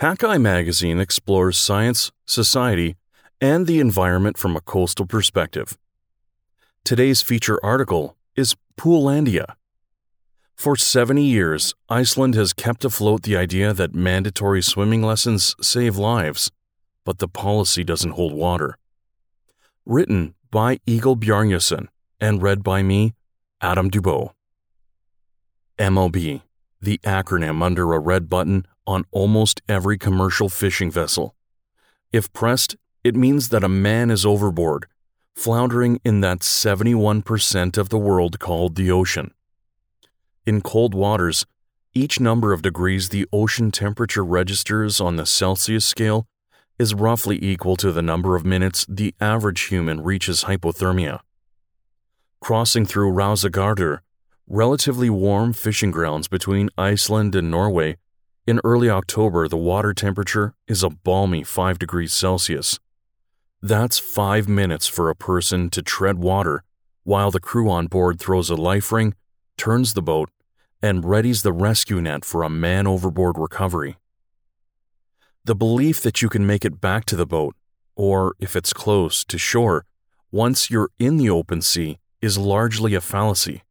Hakai magazine explores science, society, and the environment from a coastal perspective. Today's feature article is Poollandia. For 70 years, Iceland has kept afloat the idea that mandatory swimming lessons save lives, but the policy doesn't hold water. Written by Egill Bjarnason and read by me, Adam Dubow. MOB, the acronym under a red button on almost every commercial fishing vessel. If pressed, it means that a man is overboard, floundering in that 71% of the world called the ocean. In cold waters, each number of degrees the ocean temperature registers on the Celsius scale is roughly equal to the number of minutes the average human reaches hypothermia. Crossing through Rausagarður, relatively warm fishing grounds between Iceland and Norway, in early October the water temperature is a balmy 5 degrees Celsius. That's five minutes for a person to tread water while the crew on board throws a life ring, turns the boat, and readies the rescue net for a man overboard recovery. The belief that you can make it back to the boat, or if it's close, to shore, once you're in the open sea, is largely a fallacy.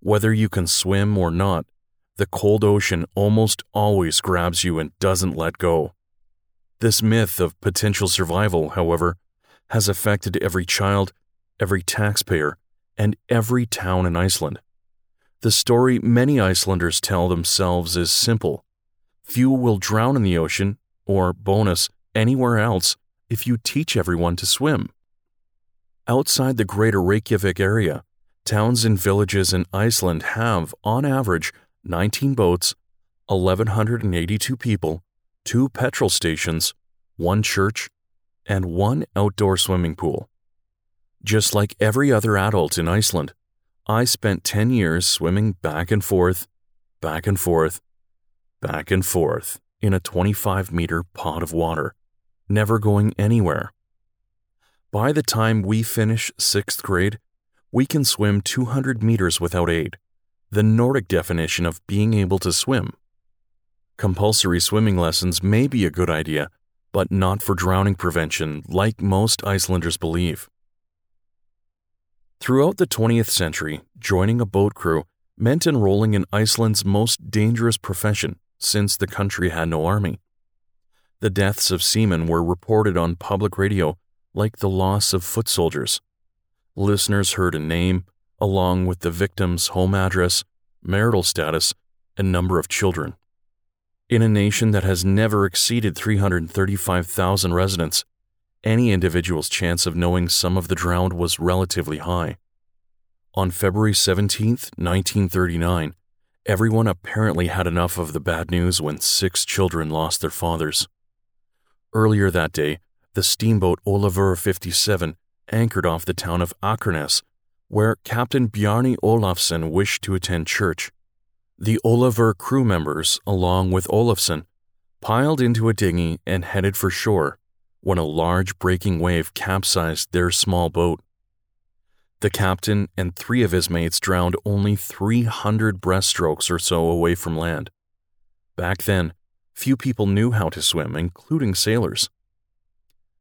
Whether you can swim or not, the cold ocean almost always grabs you and doesn't let go. This myth of potential survival, however, has affected every child, every taxpayer, and every town in Iceland. The story many Icelanders tell themselves is simple few will drown in the ocean, or bonus, anywhere else, if you teach everyone to swim. Outside the greater Reykjavik area, towns and villages in Iceland have, on average, 19 boats, 1,182 people, two petrol stations, one church, and one outdoor swimming pool. Just like every other adult in Iceland, I spent 10 years swimming back and forth, back and forth, back and forth in a 25 meter pot of water, never going anywhere. By the time we finish sixth grade, we can swim 200 meters without aid, the Nordic definition of being able to swim. Compulsory swimming lessons may be a good idea, but not for drowning prevention like most Icelanders believe. Throughout the 20th century, joining a boat crew meant enrolling in Iceland's most dangerous profession since the country had no army. The deaths of seamen were reported on public radio like the loss of foot soldiers. Listeners heard a name, along with the victim's home address, marital status, and number of children. In a nation that has never exceeded 335,000 residents, any individual's chance of knowing some of the drowned was relatively high. On February 17, 1939, everyone apparently had enough of the bad news when six children lost their fathers. Earlier that day, the steamboat Olafur 57 anchored off the town of Akranes, where Captain Bjarni Olafsson wished to attend church. The Olafur crew members, along with Olafsson, piled into a dinghy and headed for shore when a large breaking wave capsized their small boat. The captain and three of his mates drowned only 300 breaststrokes or so away from land. Back then, few people knew how to swim, including sailors.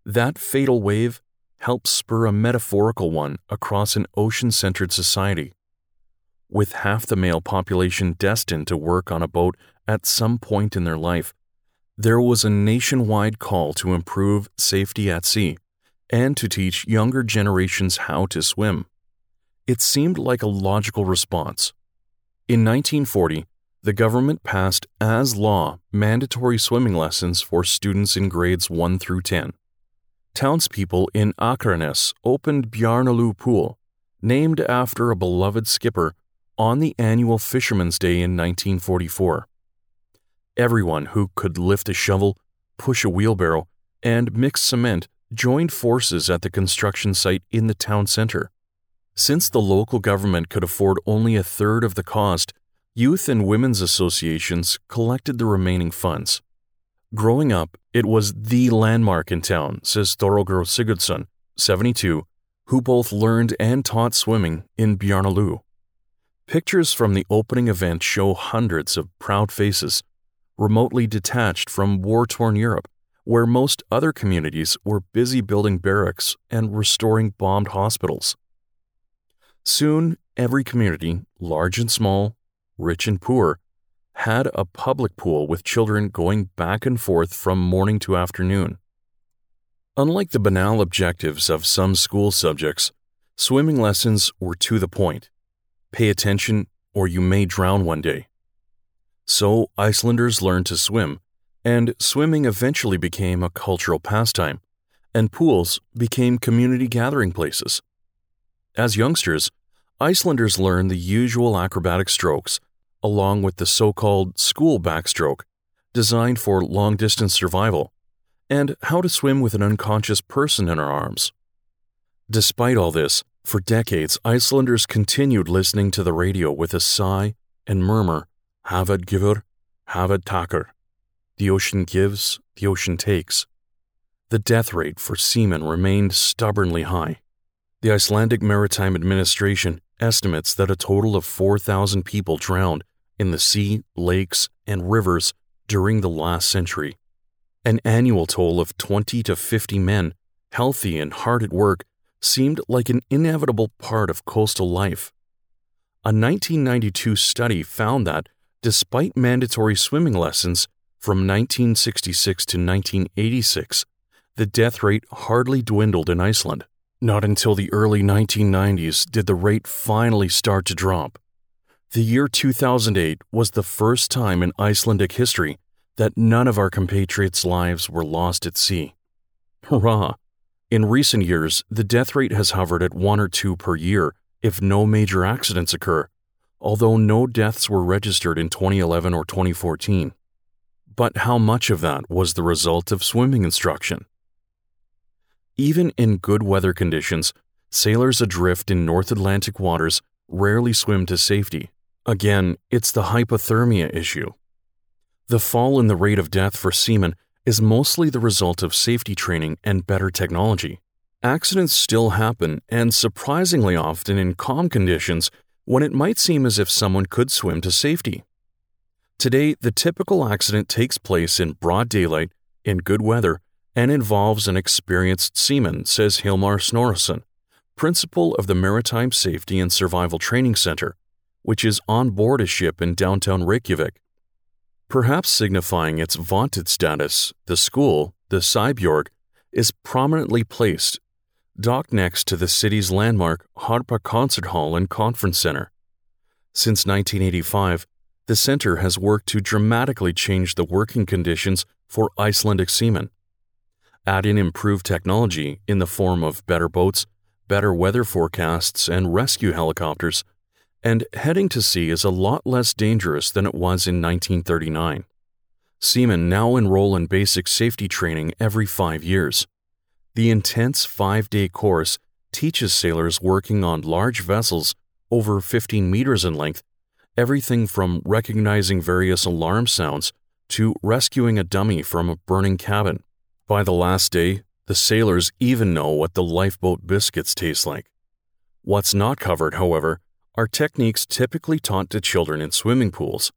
That fatal wave helped spur a metaphorical one across an ocean centered society with half the male population destined to work on a boat at some point in their life, there was a nationwide call to improve safety at sea and to teach younger generations how to swim. It seemed like a logical response. In 1940, the government passed as law mandatory swimming lessons for students in grades 1 through 10. Townspeople in Akranes opened Bjarnalu Pool, named after a beloved skipper on the annual Fisherman's Day in 1944. Everyone who could lift a shovel, push a wheelbarrow, and mix cement joined forces at the construction site in the town center. Since the local government could afford only a third of the cost, youth and women's associations collected the remaining funds. Growing up, it was the landmark in town, says Thorogr Sigurdsson, 72, who both learned and taught swimming in Bjarnalu. Pictures from the opening event show hundreds of proud faces, remotely detached from war torn Europe, where most other communities were busy building barracks and restoring bombed hospitals. Soon, every community, large and small, rich and poor, had a public pool with children going back and forth from morning to afternoon. Unlike the banal objectives of some school subjects, swimming lessons were to the point. Pay attention, or you may drown one day. So, Icelanders learned to swim, and swimming eventually became a cultural pastime, and pools became community gathering places. As youngsters, Icelanders learned the usual acrobatic strokes, along with the so called school backstroke, designed for long distance survival, and how to swim with an unconscious person in our arms. Despite all this, for decades, Icelanders continued listening to the radio with a sigh and murmur, Havad givur, Havad takar. The ocean gives, the ocean takes. The death rate for seamen remained stubbornly high. The Icelandic Maritime Administration estimates that a total of 4,000 people drowned in the sea, lakes, and rivers during the last century. An annual toll of 20 to 50 men, healthy and hard at work, seemed like an inevitable part of coastal life. A 1992 study found that, despite mandatory swimming lessons from 1966 to 1986, the death rate hardly dwindled in Iceland. Not until the early 1990s did the rate finally start to drop. The year 2008 was the first time in Icelandic history that none of our compatriots' lives were lost at sea. Hurrah! In recent years, the death rate has hovered at one or two per year if no major accidents occur, although no deaths were registered in 2011 or 2014. But how much of that was the result of swimming instruction? Even in good weather conditions, sailors adrift in North Atlantic waters rarely swim to safety. Again, it's the hypothermia issue. The fall in the rate of death for seamen is mostly the result of safety training and better technology. Accidents still happen, and surprisingly often in calm conditions when it might seem as if someone could swim to safety. Today, the typical accident takes place in broad daylight, in good weather, and involves an experienced seaman, says Hilmar Snorrason, principal of the Maritime Safety and Survival Training Center, which is on board a ship in downtown Reykjavik. Perhaps signifying its vaunted status, the school, the Sæbjörg, is prominently placed, docked next to the city's landmark Harpa Concert Hall and Conference Center. Since 1985, the center has worked to dramatically change the working conditions for Icelandic seamen. Add in improved technology in the form of better boats, better weather forecasts, and rescue helicopters, and heading to sea is a lot less dangerous than it was in 1939. Seamen now enroll in basic safety training every five years. The intense five day course teaches sailors working on large vessels over 15 meters in length everything from recognizing various alarm sounds to rescuing a dummy from a burning cabin. By the last day, the sailors even know what the lifeboat biscuits taste like. What's not covered, however, are techniques typically taught to children in swimming pools.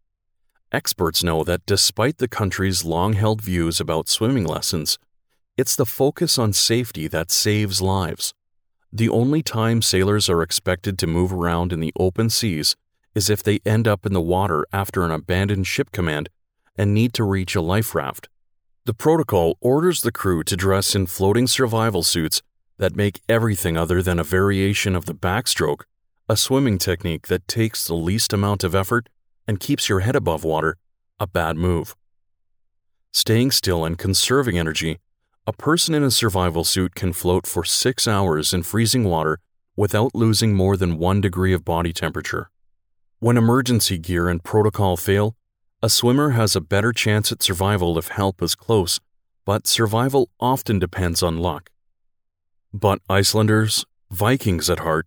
Experts know that despite the country's long held views about swimming lessons, it's the focus on safety that saves lives. The only time sailors are expected to move around in the open seas is if they end up in the water after an abandoned ship command and need to reach a life raft. The protocol orders the crew to dress in floating survival suits that make everything other than a variation of the backstroke a swimming technique that takes the least amount of effort and keeps your head above water, a bad move. Staying still and conserving energy, a person in a survival suit can float for six hours in freezing water without losing more than one degree of body temperature. When emergency gear and protocol fail, a swimmer has a better chance at survival if help is close, but survival often depends on luck. But Icelanders, Vikings at heart,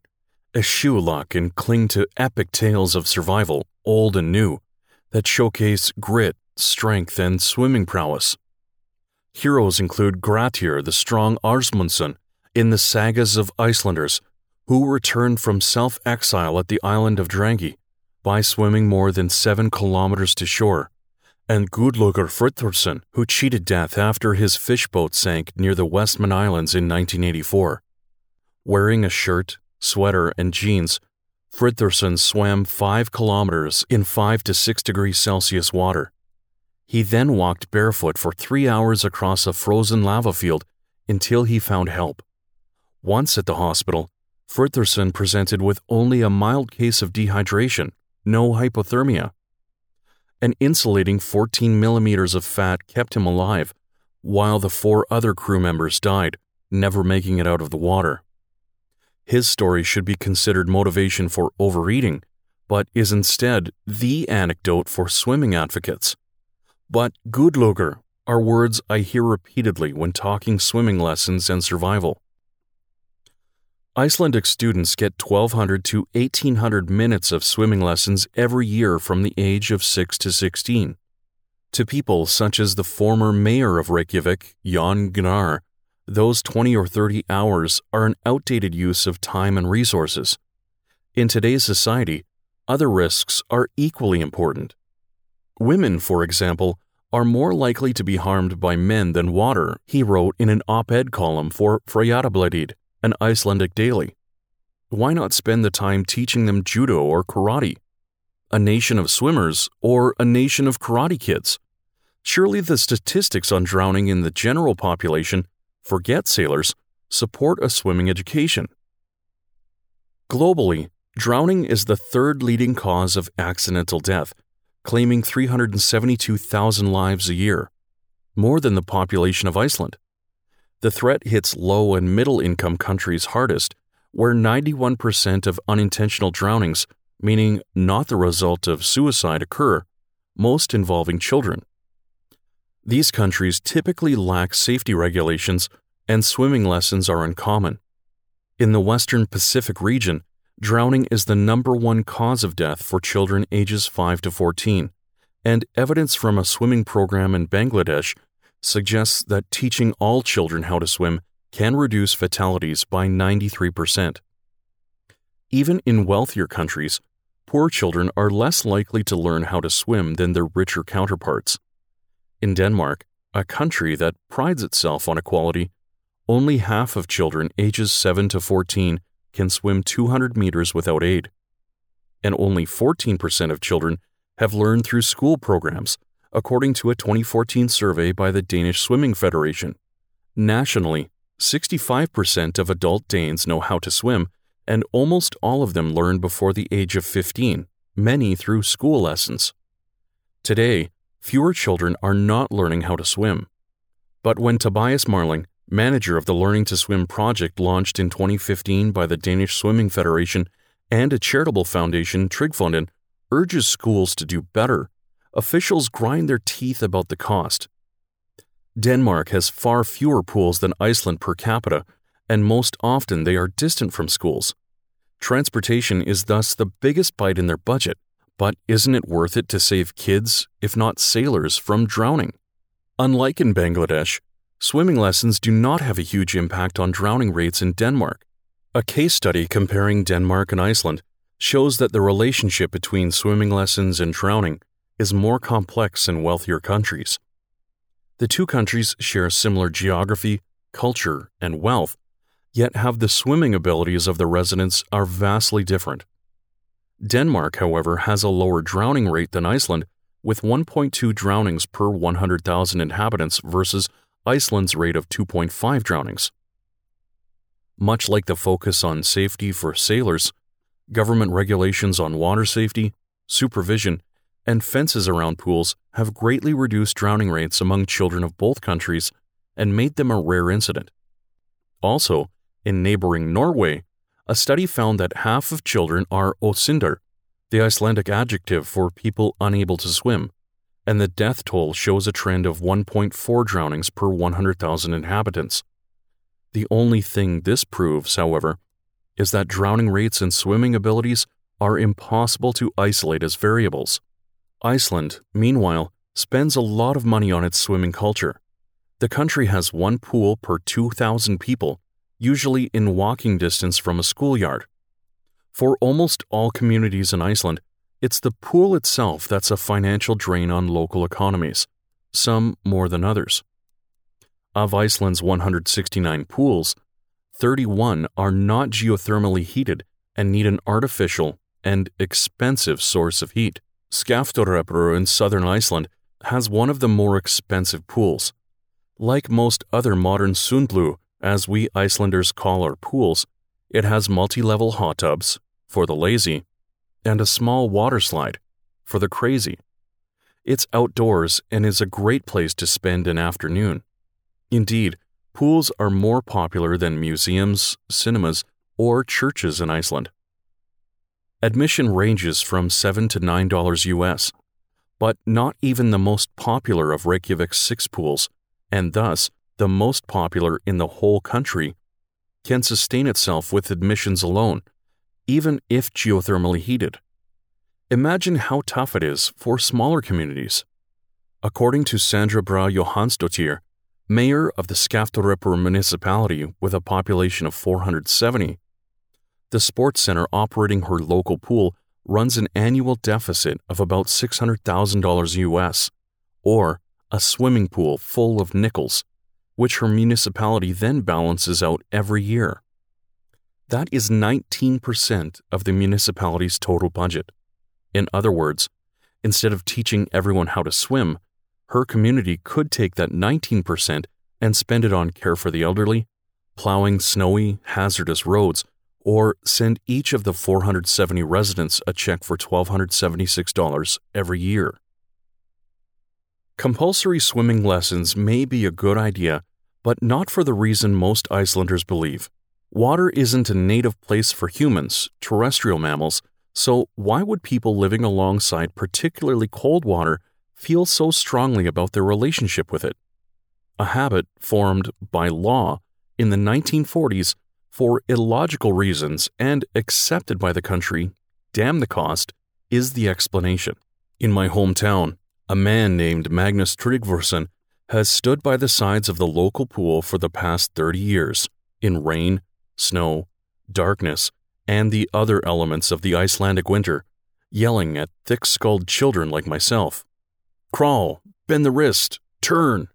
eschew luck and cling to epic tales of survival, old and new, that showcase grit, strength, and swimming prowess. Heroes include Grettir, the strong Arsmundsson, in the sagas of Icelanders, who returned from self exile at the island of Drangey by swimming more than seven kilometers to shore, and Gudlaugur Fridthorsson, who cheated death after his fishboat sank near the Westman Islands in 1984. Wearing a shirt, sweater, and jeans, Fridthorsson swam five kilometers in 5 to 6 degrees Celsius water. He then walked barefoot for three hours across a frozen lava field until he found help. Once at the hospital, Fridthorsson presented with only a mild case of dehydration, no hypothermia. An insulating 14 millimeters of fat kept him alive, while the four other crew members died, never making it out of the water. His story should be considered motivation for overeating, but is instead the anecdote for swimming advocates. But Gudlaugur are words I hear repeatedly when talking swimming lessons and survival. Icelandic students get 1,200 to 1,800 minutes of swimming lessons every year from the age of 6 to 16. To people such as the former mayor of Reykjavik, Jon Gnarr, those 20 or 30 hours are an outdated use of time and resources. In today's society, other risks are equally important. Women, for example, are more likely to be harmed by men than water, he wrote in an op ed column for Fréttablaðið an Icelandic daily. Why not spend the time teaching them judo or karate? A nation of swimmers or a nation of karate kids? Surely the statistics on drowning in the general population, forget sailors, support a swimming education. Globally, drowning is the third leading cause of accidental death, claiming 372,000 lives a year, more than the population of Iceland. The threat hits low and middle income countries hardest, where 91% of unintentional drownings, meaning not the result of suicide, occur, most involving children. These countries typically lack safety regulations, and swimming lessons are uncommon. In the Western Pacific region, drowning is the number one cause of death for children ages 5 to 14, and evidence from a swimming program in Bangladesh suggests that teaching all children how to swim can reduce fatalities by 93%. Even in wealthier countries, poor children are less likely to learn how to swim than their richer counterparts. In Denmark, a country that prides itself on equality, only half of children ages 7 to 14 can swim 200 meters without aid. And only 14% of children have learned through school programs, according to a 2014 survey by the Danish Swimming Federation. Nationally, 65% of adult Danes know how to swim, and almost all of them learn before the age of 15, many through school lessons. Today, fewer children are not learning how to swim. But when Tobias Marling, manager of the Learning to Swim project launched in 2015 by the Danish Swimming Federation and a charitable foundation, Trygfonden, urges schools to do better, officials grind their teeth about the cost. Denmark has far fewer pools than Iceland per capita, and most often they are distant from schools. Transportation is thus the biggest bite in their budget, but isn't it worth it to save kids, if not sailors, from drowning? Unlike in Bangladesh, swimming lessons do not have a huge impact on drowning rates in Denmark. A case study comparing Denmark and Iceland shows that the relationship between swimming lessons and drowning is more complex in wealthier countries. The two countries share similar geography, culture, and wealth, yet have the swimming abilities of the residents are vastly different. Denmark, however, has a lower drowning rate than Iceland, with 1.2 drownings per 100,000 inhabitants versus Iceland's rate of 2.5 drownings. Much like the focus on safety for sailors, government regulations on water safety, supervision, and fences around pools have greatly reduced drowning rates among children of both countries and made them a rare incident. Also, in neighboring Norway, a study found that half of children are ósyndar, the Icelandic adjective for people unable to swim, and the death toll shows a trend of 1.4 drownings per 100,000 inhabitants. The only thing this proves, however, is that drowning rates and swimming abilities are impossible to isolate as variables. Iceland, meanwhile, spends a lot of money on its swimming culture. The country has one pool per 2,000 people, usually in walking distance from a schoolyard. For almost all communities in Iceland, It's the pool itself that's a financial drain on local economies, some more than others. Of Iceland's 169 pools, 31 are not geothermally heated and need an artificial and expensive source of heat. Skaftárhreppur in southern Iceland has one of the more expensive pools. Like most other modern sundlu, as we Icelanders call our pools, it has multi level hot tubs for the lazy and a small water slide for the crazy. It's outdoors and is a great place to spend an afternoon. Indeed, pools are more popular than museums, cinemas, or churches in Iceland. Admission ranges from 7 to $9 US, but not even the most popular of Reykjavik's six pools, and thus the most popular in the whole country, can sustain itself with admissions alone, even if geothermally heated. Imagine how tough it is for smaller communities. According to Sandra Bra Johansdottir, mayor of the Skaftárhreppur municipality with a population of 470, the sports center operating her local pool runs an annual deficit of about $600,000 US, or a swimming pool full of nickels, which her municipality then balances out every year. That is 19% of the municipality's total budget. In other words, instead of teaching everyone how to swim, her community could take that 19% and spend it on care for the elderly, plowing snowy, hazardous roads, or send each of the 470 residents a check for $1,276 every year. Compulsory swimming lessons may be a good idea, but not for the reason most Icelanders believe. Water isn't a native place for humans, terrestrial mammals, so why would people living alongside particularly cold water feel so strongly about their relationship with it? A habit formed by law in the 1940s for illogical reasons and accepted by the country, damn the cost, is the explanation. In my hometown, a man named Magnus Tryggvason has stood by the sides of the local pool for the past 30 years, in rain, snow, darkness, and the other elements of the Icelandic winter, yelling at thick skulled children like myself Crawl, bend the wrist, turn.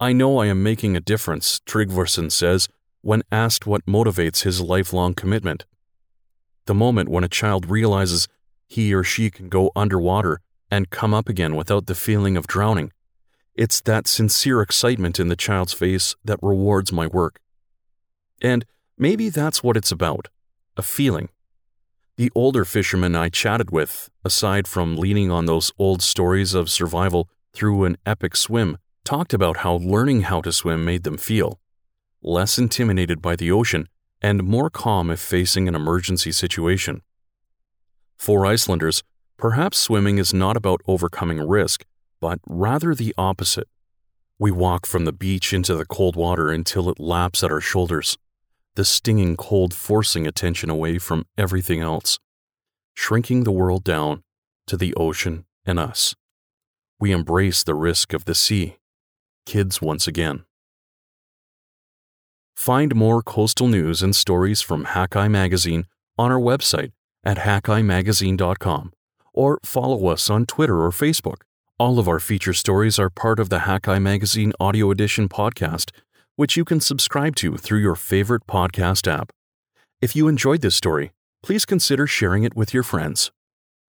I know I am making a difference, Tryggvason says when asked what motivates his lifelong commitment. The moment when a child realizes he or she can go underwater and come up again without the feeling of drowning. It's that sincere excitement in the child's face that rewards my work. And maybe that's what it's about a feeling. The older fishermen I chatted with, aside from leaning on those old stories of survival through an epic swim, talked about how learning how to swim made them feel less intimidated by the ocean, and more calm if facing an emergency situation. For Icelanders, perhaps swimming is not about overcoming risk, but rather the opposite. We walk from the beach into the cold water until it laps at our shoulders the stinging cold forcing attention away from everything else, shrinking the world down to the ocean and us. We embrace the risk of the sea, kids once again. Find more coastal news and stories from Hakai Magazine on our website at hakaimagazine.com or follow us on Twitter or Facebook. All of our feature stories are part of the Hakai Magazine Audio Edition podcast which you can subscribe to through your favorite podcast app. If you enjoyed this story, please consider sharing it with your friends.